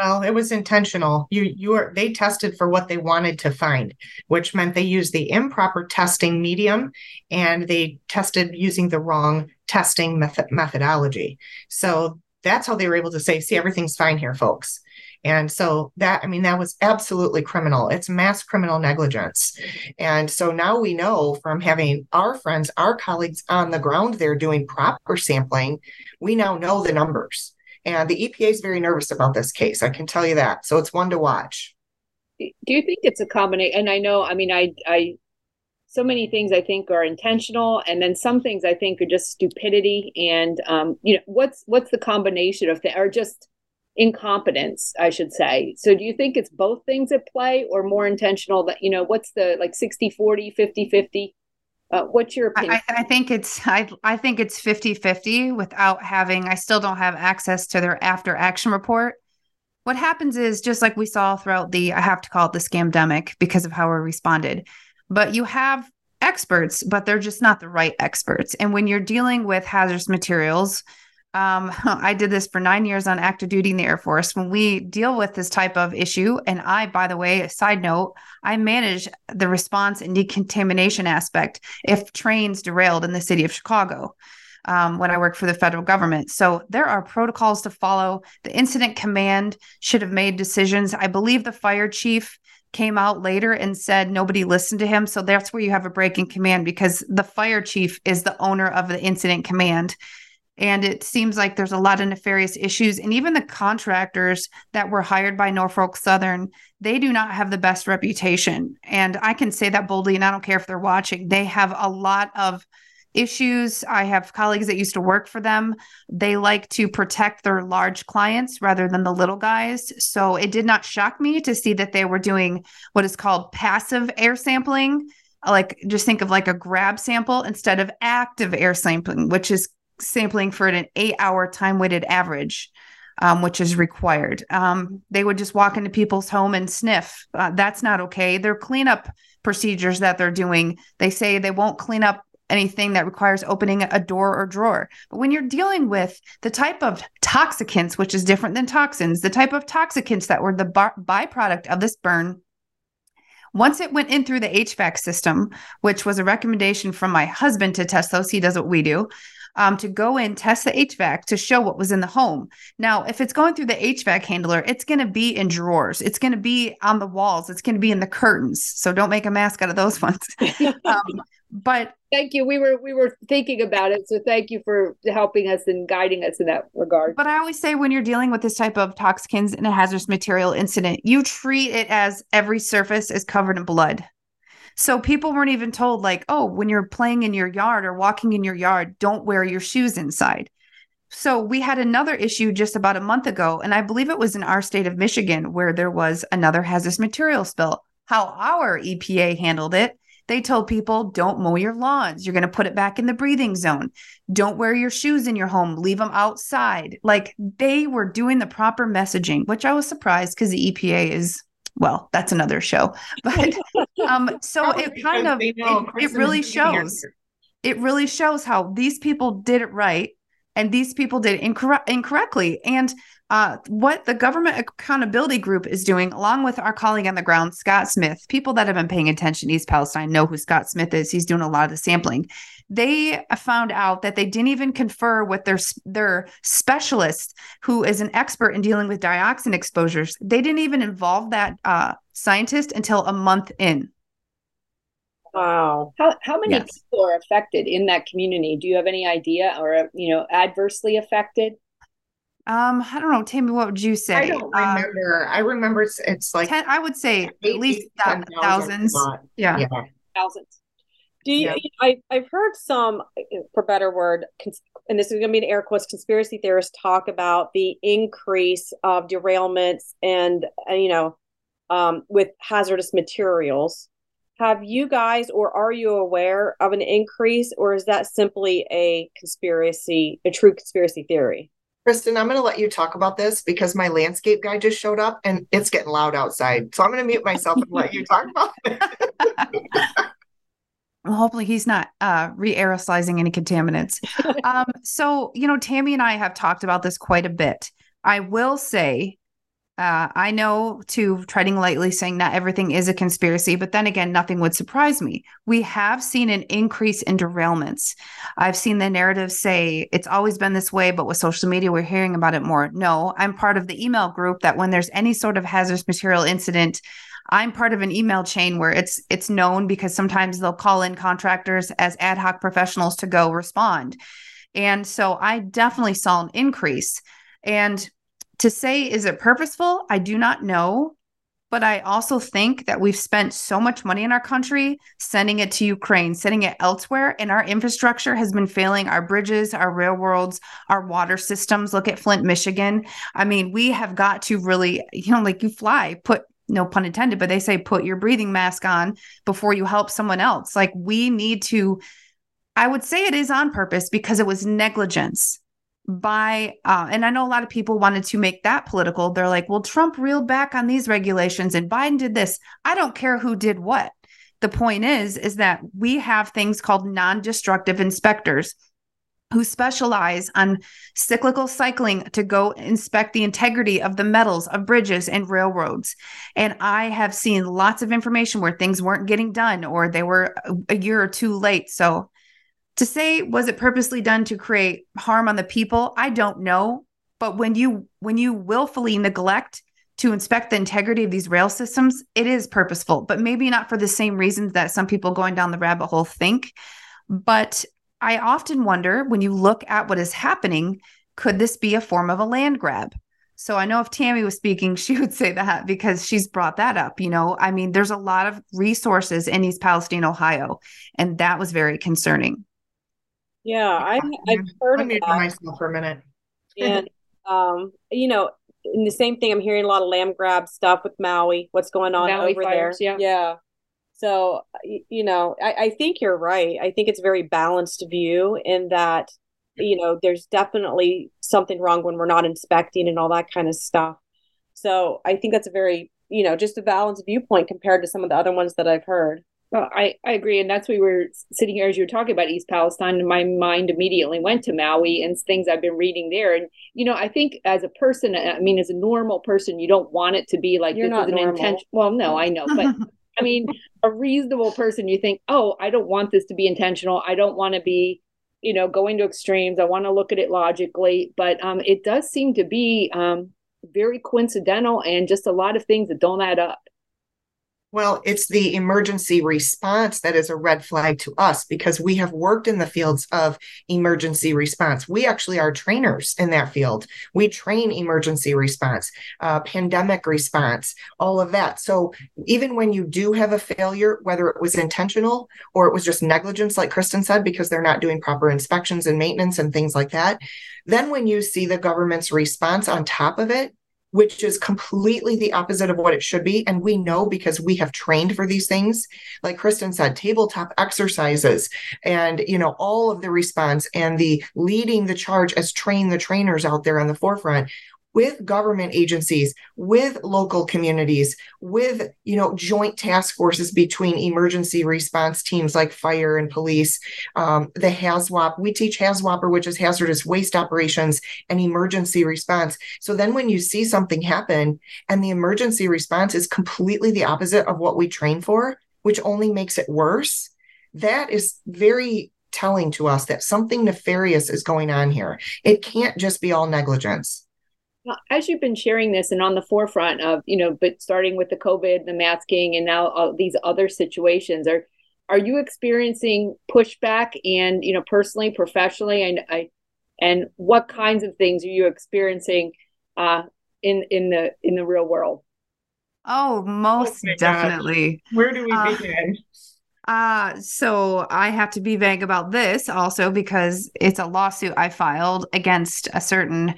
well, it was intentional. You you are they tested for what they wanted to find, which meant they used the improper testing medium and they tested using the wrong testing method methodology. So that's how they were able to say, see, everything's fine here, folks. And so that, I mean, that was absolutely criminal. It's mass criminal negligence. And so now we know from having our friends, our colleagues on the ground there doing proper sampling, we now know the numbers. And the EPA is very nervous about this case. I can tell you that. So it's one to watch. Do you think it's a combination? And I know, I mean, I, I, so many things I think are intentional, and then some things I think are just stupidity. And um, you know, what's what's the combination of the or just incompetence, I should say. So do you think it's both things at play, or more intentional? That you know, what's the like 60, 40, 50, 50? Uh, what's your opinion? I, I, think it's I, I think it's 50 50 without having I still don't have access to their after action report. what happens is just like we saw throughout the I have to call it the scamdemic because of how we responded. But you have experts, but they're just not the right experts. And when you're dealing with hazardous materials, um, I did this for nine years on active duty in the Air Force. When we deal with this type of issue, and I, by the way, side note, I manage the response and decontamination aspect if trains derailed in the city of Chicago. Um, when I work for the federal government. So there are protocols to follow. The incident command should have made decisions. I believe the fire chief came out later and said nobody listened to him. So that's where you have a break in command because the fire chief is the owner of the incident command. And it seems like there's a lot of nefarious issues. And even the contractors that were hired by Norfolk Southern, they do not have the best reputation. And I can say that boldly, and I don't care if they're watching. They have a lot of issues. I have colleagues that used to work for them. They like to protect their large clients rather than the little guys. So it did not shock me to see that they were doing what is called passive air sampling. Like just think of like a grab sample instead of active air sampling, which is sampling for an eight hour time weighted average. Um, which is required. Um, they would just walk into people's home and sniff. Uh, that's not okay. Their cleanup procedures that they're doing, they say they won't clean up anything that requires opening a door or drawer. But when you're dealing with the type of toxicants, which is different than toxins, the type of toxicants that were the byproduct of this burn, once it went in through the HVAC system, which was a recommendation from my husband to test those, he does what we do. Um, to go in, test the HVAC to show what was in the home. Now, if it's going through the HVAC handler, it's going to be in drawers. It's going to be on the walls. It's going to be in the curtains. So don't make a mask out of those ones. um, but thank you we were we were thinking about it so thank you for helping us and guiding us in that regard but i always say when you're dealing with this type of toxins and a hazardous material incident you treat it as every surface is covered in blood so people weren't even told like oh when you're playing in your yard or walking in your yard don't wear your shoes inside so we had another issue just about a month ago and i believe it was in our state of michigan where there was another hazardous material spill how our epa handled it they told people don't mow your lawns. You're going to put it back in the breathing zone. Don't wear your shoes in your home. Leave them outside. Like they were doing the proper messaging, which I was surprised because the EPA is well, that's another show. But um so it kind of it, it really shows. It really shows how these people did it right and these people did incorrect incorrectly. And uh, what the government accountability group is doing, along with our colleague on the ground, Scott Smith, people that have been paying attention to East Palestine know who Scott Smith is. He's doing a lot of the sampling. They found out that they didn't even confer with their their specialist, who is an expert in dealing with dioxin exposures. They didn't even involve that uh, scientist until a month in. Wow. How how many yes. people are affected in that community? Do you have any idea, or you know, adversely affected? Um, I don't know, Tammy. What would you say? I don't uh, remember. Uh, I remember it's it's like ten. I would say at least 10, thousands. Yeah. yeah. thousands. Do you? Yeah. I I've heard some, for better word, cons- and this is going to be an air quotes, conspiracy theorists talk about the increase of derailments and uh, you know, um, with hazardous materials. Have you guys, or are you aware of an increase, or is that simply a conspiracy, a true conspiracy theory? Kristen, I'm going to let you talk about this because my landscape guy just showed up and it's getting loud outside. So I'm going to mute myself and let you talk about it. well, hopefully he's not uh, re-aerosolizing any contaminants. um, so, you know, Tammy and I have talked about this quite a bit. I will say uh, I know to treading lightly saying not everything is a conspiracy, but then again, nothing would surprise me. We have seen an increase in derailments. I've seen the narrative say it's always been this way, but with social media, we're hearing about it more. No, I'm part of the email group that when there's any sort of hazardous material incident, I'm part of an email chain where it's it's known because sometimes they'll call in contractors as ad hoc professionals to go respond. And so I definitely saw an increase. And to say, is it purposeful? I do not know. But I also think that we've spent so much money in our country sending it to Ukraine, sending it elsewhere, and our infrastructure has been failing our bridges, our railroads, our water systems. Look at Flint, Michigan. I mean, we have got to really, you know, like you fly, put no pun intended, but they say put your breathing mask on before you help someone else. Like we need to, I would say it is on purpose because it was negligence by uh, and i know a lot of people wanted to make that political they're like well trump reeled back on these regulations and biden did this i don't care who did what the point is is that we have things called non-destructive inspectors who specialize on cyclical cycling to go inspect the integrity of the metals of bridges and railroads. And I have seen lots of information where things weren't getting done or they were a year or two late. So to say was it purposely done to create harm on the people, I don't know. But when you when you willfully neglect to inspect the integrity of these rail systems, it is purposeful, but maybe not for the same reasons that some people going down the rabbit hole think. But I often wonder when you look at what is happening, could this be a form of a land grab? So I know if Tammy was speaking, she would say that because she's brought that up. You know, I mean, there's a lot of resources in East Palestine, Ohio, and that was very concerning. Yeah, I, I've heard I of that. myself for a minute. and um, you know, in the same thing, I'm hearing a lot of lamb grab stuff with Maui. What's going on Maui over fires, there? yeah. yeah. So you know, I, I think you're right. I think it's a very balanced view in that you know there's definitely something wrong when we're not inspecting and all that kind of stuff. So I think that's a very you know just a balanced viewpoint compared to some of the other ones that I've heard. Well, I, I agree. And that's why we were sitting here as you were talking about East Palestine, and my mind immediately went to Maui and things I've been reading there. And, you know, I think as a person, I mean, as a normal person, you don't want it to be like You're this is an intention. Well, no, I know. But I mean, a reasonable person, you think, oh, I don't want this to be intentional. I don't want to be, you know, going to extremes. I want to look at it logically. But um, it does seem to be um, very coincidental and just a lot of things that don't add up. Well, it's the emergency response that is a red flag to us because we have worked in the fields of emergency response. We actually are trainers in that field. We train emergency response, uh, pandemic response, all of that. So even when you do have a failure, whether it was intentional or it was just negligence, like Kristen said, because they're not doing proper inspections and maintenance and things like that, then when you see the government's response on top of it, which is completely the opposite of what it should be. And we know because we have trained for these things, like Kristen said, tabletop exercises and, you know, all of the response and the leading the charge as train the trainers out there on the forefront with government agencies, with local communities, with, you know, joint task forces between emergency response teams like fire and police, um, the HAZWOP. We teach HAZWOPer, which is hazardous waste operations and emergency response. So then when you see something happen and the emergency response is completely the opposite of what we train for, which only makes it worse, that is very telling to us that something nefarious is going on here. It can't just be all negligence. Now, as you've been sharing this and on the forefront of, you know, but starting with the COVID, the masking, and now uh, these other situations, are are you experiencing pushback and, you know, personally, professionally, and I, and what kinds of things are you experiencing uh, in in the in the real world? Oh, most my gosh. definitely. Where do we Uh, begin? Uh, so I have to be vague about this also because it's a lawsuit I filed against a certain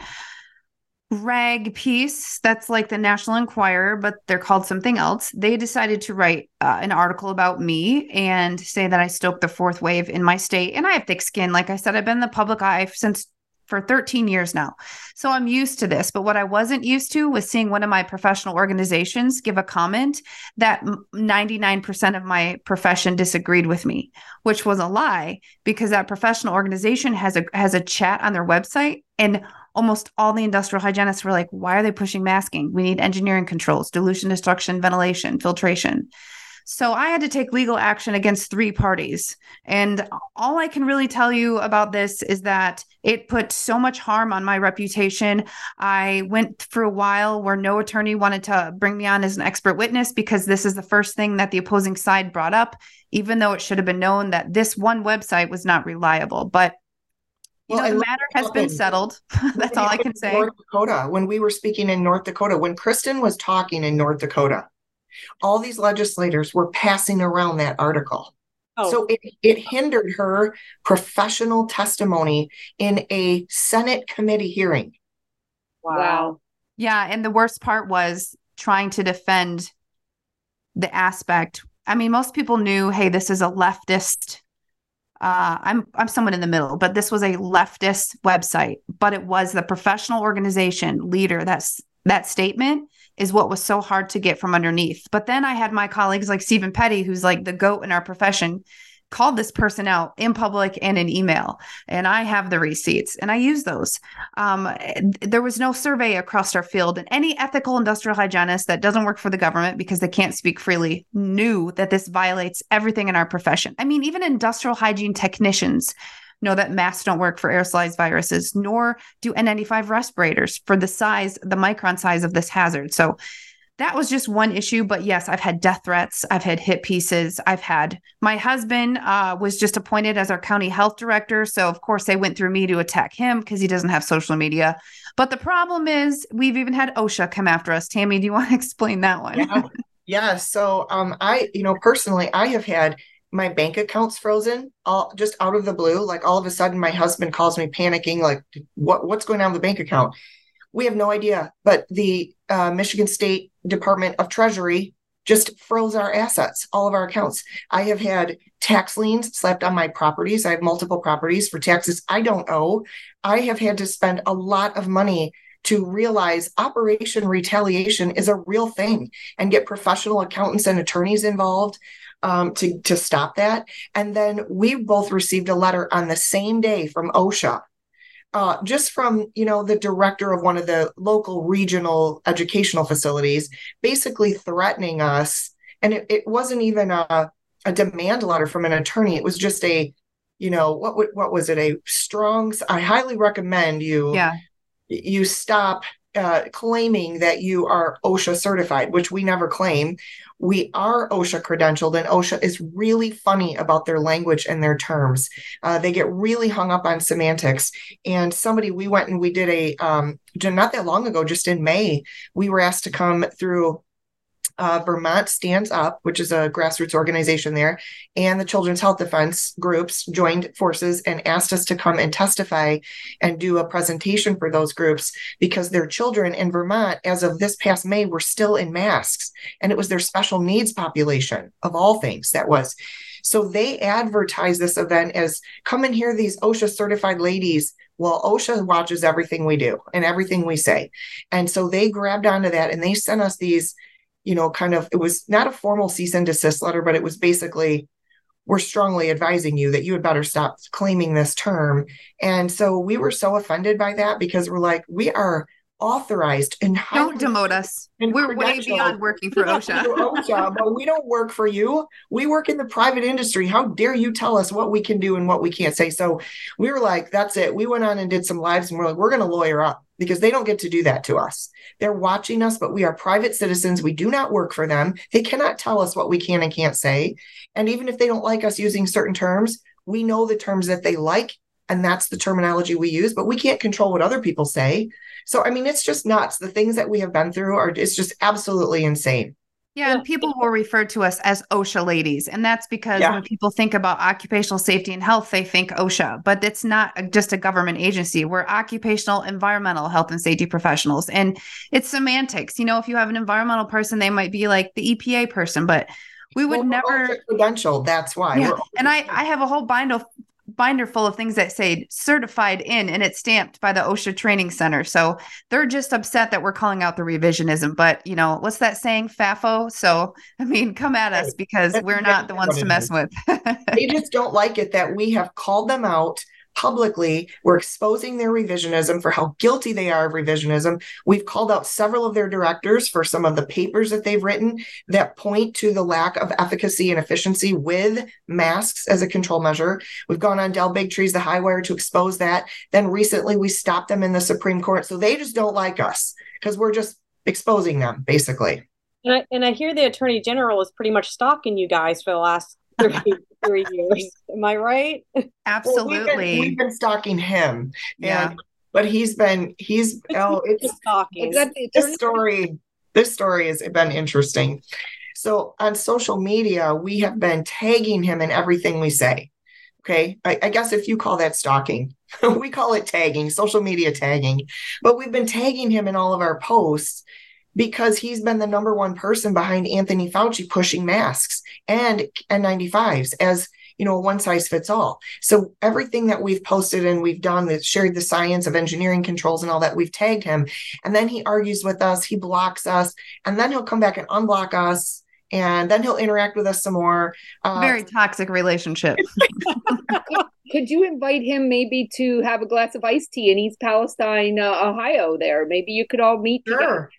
rag piece that's like the National Enquirer, but they're called something else. They decided to write uh, an article about me and say that I stoked the fourth wave in my state. And I have thick skin. Like I said, I've been in the public eye since for 13 years now. So I'm used to this. But what I wasn't used to was seeing one of my professional organizations give a comment that 99% of my profession disagreed with me, which was a lie because that professional organization has a has a chat on their website and almost all the industrial hygienists were like, why are they pushing masking? We need engineering controls, dilution, destruction, ventilation, filtration. So I had to take legal action against three parties. And all I can really tell you about this is that it put so much harm on my reputation. I went for a while where no attorney wanted to bring me on as an expert witness because this is the first thing that the opposing side brought up, even though it should have been known that this one website was not reliable. But you Well, know, the matter has been settled. That's all I can say. North Dakota, when we were speaking in North Dakota, when Kristen was talking in North Dakota, all these legislators were passing around that article. Oh, So it, it hindered her professional testimony in a Senate committee hearing. Wow. Yeah, and the worst part was trying to defend the aspect. I mean, most people knew, hey, this is a leftist uh, I'm I'm someone in the middle, but this was a leftist website, but it was the professional organization leader. That's that statement is what was so hard to get from underneath. But then I had my colleagues like Stephen Petty, who's like the goat in our profession, called this person out in public and in email. And I have the receipts and I use those. Um, there was no survey across our field, and any ethical industrial hygienist that doesn't work for the government because they can't speak freely knew that this violates everything in our profession. I mean, even industrial hygiene technicians know that masks don't work for aerosolized viruses, nor do N95 respirators for the size, the micron size of this hazard. So that was just one issue but yes i've had death threats. I've had hit pieces. I've had my husband uh, was just appointed as our county health director so of course they went through me to attack him because he doesn't have social media. But the problem is we've even had osha come after us. Tammy do you want to explain that one? Yeah, yeah. so um, i you know personally i have had my bank accounts frozen all just out of the blue. Like all of a sudden my husband calls me panicking like what what's going on with the bank account? We have no idea but the uh, michigan state department of treasury just froze our assets all of our accounts. I have had tax liens slapped on my properties. I have multiple properties for taxes i don't owe. I have had to spend a lot of money to realize operation retaliation is a real thing and get professional accountants and attorneys involved um, to to stop that. And then we both received a letter on the same day from OSHA, uh, just from you know the director of one of the local regional educational facilities, basically threatening us. And it, it wasn't even a, a demand letter from an attorney. It was just a, you know, what what was it? A strong. I highly recommend you. Yeah. You stop uh, claiming that you are OSHA certified, which we never claim. We are OSHA credentialed, and OSHA is really funny about their language and their terms. Uh, they get really hung up on semantics. And somebody, we went and we did a, um, not that long ago, just in May, we were asked to come through uh, Vermont Stands Up, which is a grassroots organization there, and the Children's Health Defense groups joined forces and asked us to come and testify and do a presentation for those groups because their children in Vermont, as of this past May, were still in masks. And it was their special needs population, of all things, that was. So they advertise this event as come and hear these OSHA certified ladies well, OSHA watches everything we do and everything we say. And so they grabbed onto that and they sent us these you know, kind of, it was not a formal cease and desist letter, but it was basically, we're strongly advising you that you had better stop claiming this term. And so we were so offended by that because we're like, we are authorized and don't demote us. We're way beyond working for OSHA. OSHA, but we don't work for you. We work in the private industry. How dare you tell us what we can do and what we can't say? So we were like, that's it. We went on and did some lives and we're like, we're going to lawyer up because they don't get to do that to us. They're watching us, but we are private citizens. We do not work for them. They cannot tell us what we can and can't say. And even if they don't like us using certain terms, we know the terms that they like, and that's the terminology we use, but we can't control what other people say. So, I mean, it's just nuts. The things that we have been through are it's just absolutely insane. Yeah, and people will refer to us as OSHA ladies. And that's because yeah. when people think about occupational safety and health, they think OSHA, but it's not just a government agency. We're occupational environmental health and safety professionals. And it's semantics. You know, if you have an environmental person, they might be like the EPA person, but we would well, never credential. That's why. Yeah. And I, I have a whole binder binder full of things that say certified in and it's stamped by the OSHA Training Center. So they're just upset that we're calling out the revisionism. But, you know, what's that saying, FAFO? So, I mean, come at us because we're not the ones to mess with. they just don't like it that we have called them out publicly. We're exposing their revisionism for how guilty they are of revisionism. We've called out several of their directors for some of the papers that they've written that point to the lack of efficacy and efficiency with masks as a control measure. We've gone on Del Bigtree's, The High Wire to expose that. Then recently we stopped them in the Supreme Court. So they just don't like us because we're just exposing them, basically. And I, and I hear the attorney general is pretty much stalking you guys for the last three, three years. Am I right? Absolutely. Well, we've, been, we've, been, stalking him. Yeah. And, but he's been he's oh it's stalking. This story this story has been interesting. So on social media, we have been tagging him in everything we say. Okay. I, I, guess if you call that stalking, we call it tagging, social media tagging. But we've been tagging him in all of our posts because he's been the number one person behind Anthony Fauci pushing masks and N95s as you know, a one size fits all. So everything that we've posted and we've done that shared the science of engineering controls and all that, we've tagged him. And then he argues with us, he blocks us, and then he'll come back and unblock us. And then he'll interact with us some more. Uh, Very toxic relationship. could you invite him maybe to have a glass of iced tea in East Palestine, uh, Ohio? There, maybe you could all meet sure. together.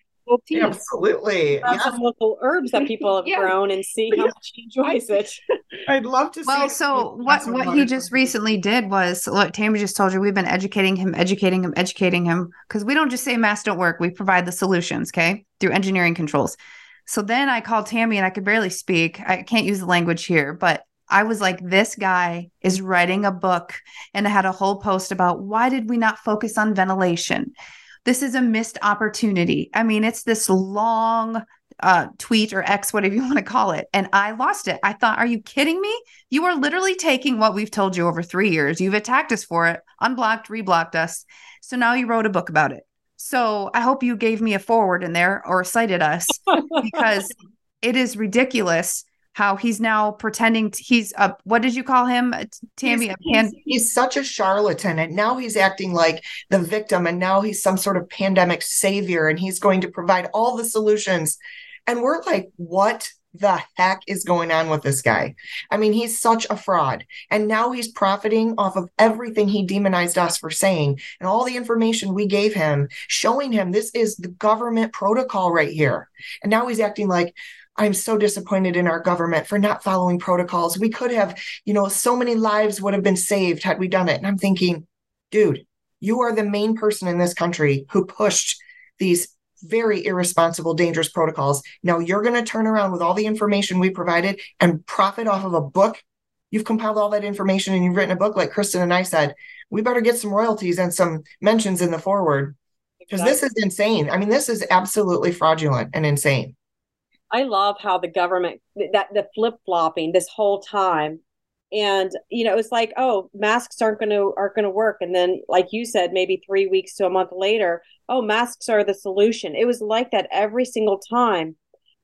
Absolutely. Yeah. Some local herbs that people have yeah. grown and see how much he enjoys it. I'd love to well, so what what he just recently did was look, Tammy just told you we've been educating him, educating him, educating him because we don't just say masks don't work, we provide the solutions, okay? Through engineering controls. So then I called Tammy and I could barely speak. I can't use the language here, but I was like, this guy is writing a book and I had a whole post about why did we not focus on ventilation? This is a missed opportunity. I mean, it's this long uh, tweet or X, whatever you want to call it. And I lost it. I thought, are you kidding me? You are literally taking what we've told you over three years. You've attacked us for it, unblocked, reblocked us. So now you wrote a book about it. So I hope you gave me a forward in there or cited us because it is ridiculous how he's now pretending to, he's a what did you call him tammy he's, pan- he's, he's, such a charlatan and now he's acting like the victim and now he's some sort of pandemic savior and he's going to provide all the solutions and we're like what the heck is going on with this guy? I mean, he's such a fraud. And now he's profiting off of everything he demonized us for saying and all the information we gave him, showing him this is the government protocol right here. And now he's acting like, I'm so disappointed in our government for not following protocols. We could have, you know, so many lives would have been saved had we done it. And I'm thinking, dude, you are the main person in this country who pushed these very irresponsible, dangerous protocols. Now you're going to turn around with all the information we provided and profit off of a book. You've compiled all that information and you've written a book, like Kristen and I said. We better get some royalties and some mentions in the forward because exactly. this is insane. I mean, this is absolutely fraudulent and insane. I love how the government that the flip flopping this whole time, and you know it's like oh masks aren't going to aren't going to work, and then like you said maybe three weeks to a month later oh masks are the solution. It was like that every single time,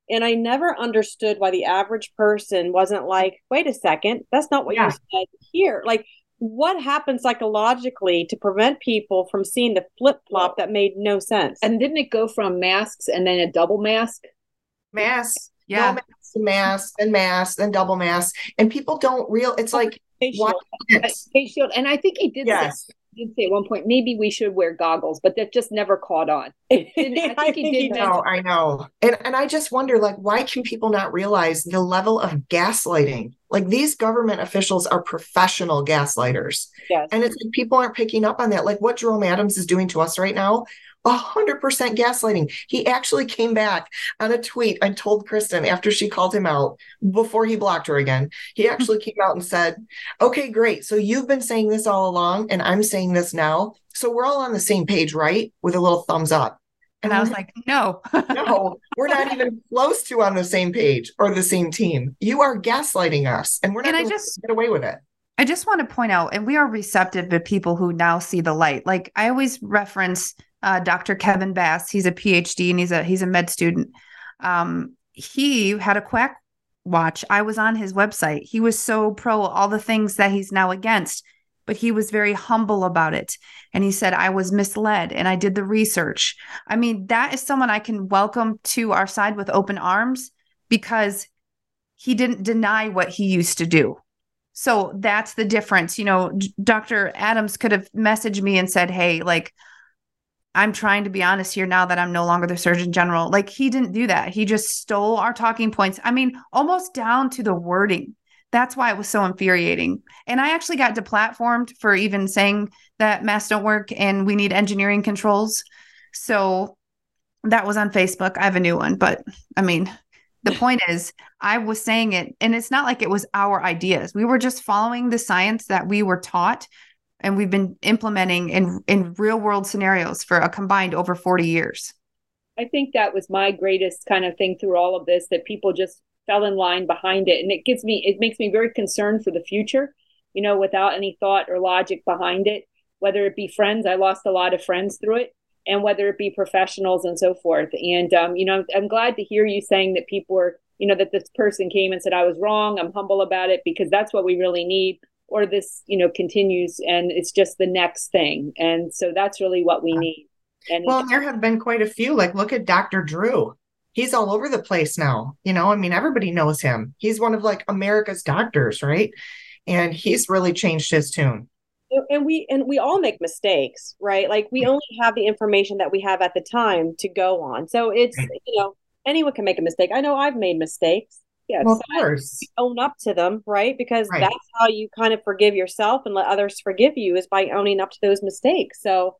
and I never understood why the average person wasn't like wait a second that's not what yeah. you said here like what happened psychologically to prevent people from seeing the flip flop that made no sense? And didn't it go from masks and then a double mask? Masks, yeah, no masks, mask, and mass and double mass and people don't real. It's like face shield. face shield, and I think he did. Yes. Say, did say at one point maybe we should wear goggles, but that just never caught on. I think he did. No, I know, and and I just wonder, like, why can people not realize the level of gaslighting? Like these government officials are professional gaslighters, yes. and it's like people aren't picking up on that. Like what Jerome Adams is doing to us right now 100% gaslighting. He actually came back on a tweet and told Kristen after she called him out before he blocked her again. He hmm. actually came out and said, Okay, great. So you've been saying this all along, and I'm saying this now. So we're all on the same page, right? With a little thumbs up. And I was like, no, no, we're not even close to on the same page or the same team. You are gaslighting us, and we're not going to get away with it. I just want to point out, and we are receptive to people who now see the light. Like I always reference uh, Dr. Kevin Bass. He's a PhD and he's a he's a med student. Um, he had a quack watch. I was on his website. He was so pro all the things that he's now against, but he was very humble about it. And he said, I was misled and I did the research. I mean, that is someone I can welcome to our side with open arms because he didn't deny what he used to do. So that's the difference. You know, Dr. Adams could have messaged me and said, Hey, like, I'm trying to be honest here now that I'm no longer the Surgeon General. Like he didn't do that. He just stole our talking points. I mean, almost down to the wording. That's why it was so infuriating. And I actually got deplatformed for even saying that masks don't work and we need engineering controls. So that was on Facebook. I have a new one, but I mean, the point is, I was saying it, and it's not like it was our ideas. We were just following the science that we were taught and we've been implementing in in real world scenarios for a combined over 40 years i think that was my greatest kind of thing through all of this that people just fell in line behind it and it gives me it makes me very concerned for the future you know without any thought or logic behind it whether it be friends i lost a lot of friends through it and whether it be professionals and so forth and um, you know i'm glad to hear you saying that people are you know, that this person came and said, I was wrong. I'm humble about it because that's what we really need. Or this, you know, continues and it's just the next thing. And so that's really what we need. And well, there have been quite a few. Like, look at Dr. Drew. He's all over the place now. You know, I mean, everybody knows him. He's one of like America's doctors, right? And he's really changed his tune and we and we all make mistakes right like we only have the information that we have at the time to go on so it's you know anyone can make a mistake i know i've made mistakes yeah well, of course. own up to them right? Because right. that's how you kind of forgive yourself and let others forgive you is by owning up to those mistakes. So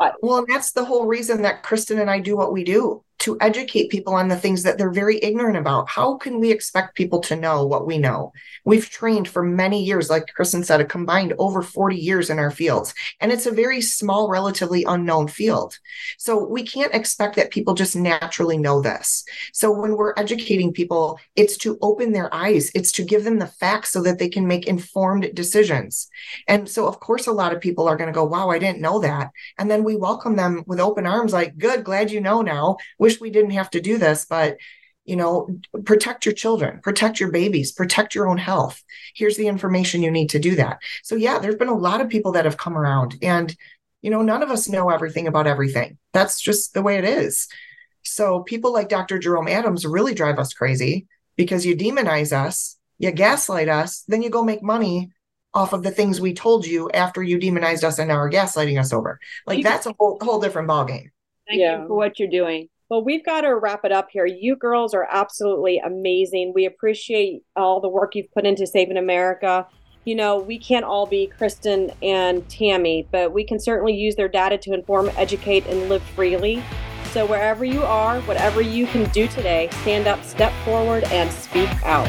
uh, well, that's the whole reason that Kristen and I do what we do to educate people on the things that they're very ignorant about. How can we expect people to know what we know? We've trained for many years, like Kristen said, a combined over 40 years in our fields. And it's a very small, relatively unknown field. So we can't expect that people just naturally know this. So when we're educating people, it's to open their eyes, it's to give them the facts so that they can make informed decisions. And so, of course, a lot of people are going to go, wow, I didn't know that. And then we welcome them with open arms, like, good, glad you know now wish we didn't have to do this, but you know, protect your children, protect your babies, protect your own health. Here's the information you need to do that. So, yeah, there's been a lot of people that have come around, and, you know, none of us know everything about everything. That's just the way it is. So, people like Dr. Jerome Adams really drive us crazy because you demonize us, you gaslight us, then you go make money off of the things we told you after you demonized us and now are gaslighting us over. Like, that's a whole, whole different ballgame. Thank yeah. you for what you're doing. Well, we've got to wrap it up here. You girls are absolutely amazing. We appreciate all the work you've put into Saving America. You know, we can't all be Kristen and Tammy, but we can certainly use their data to inform, educate, and live freely. So, wherever you are, whatever you can do today, stand up, step forward, and speak out.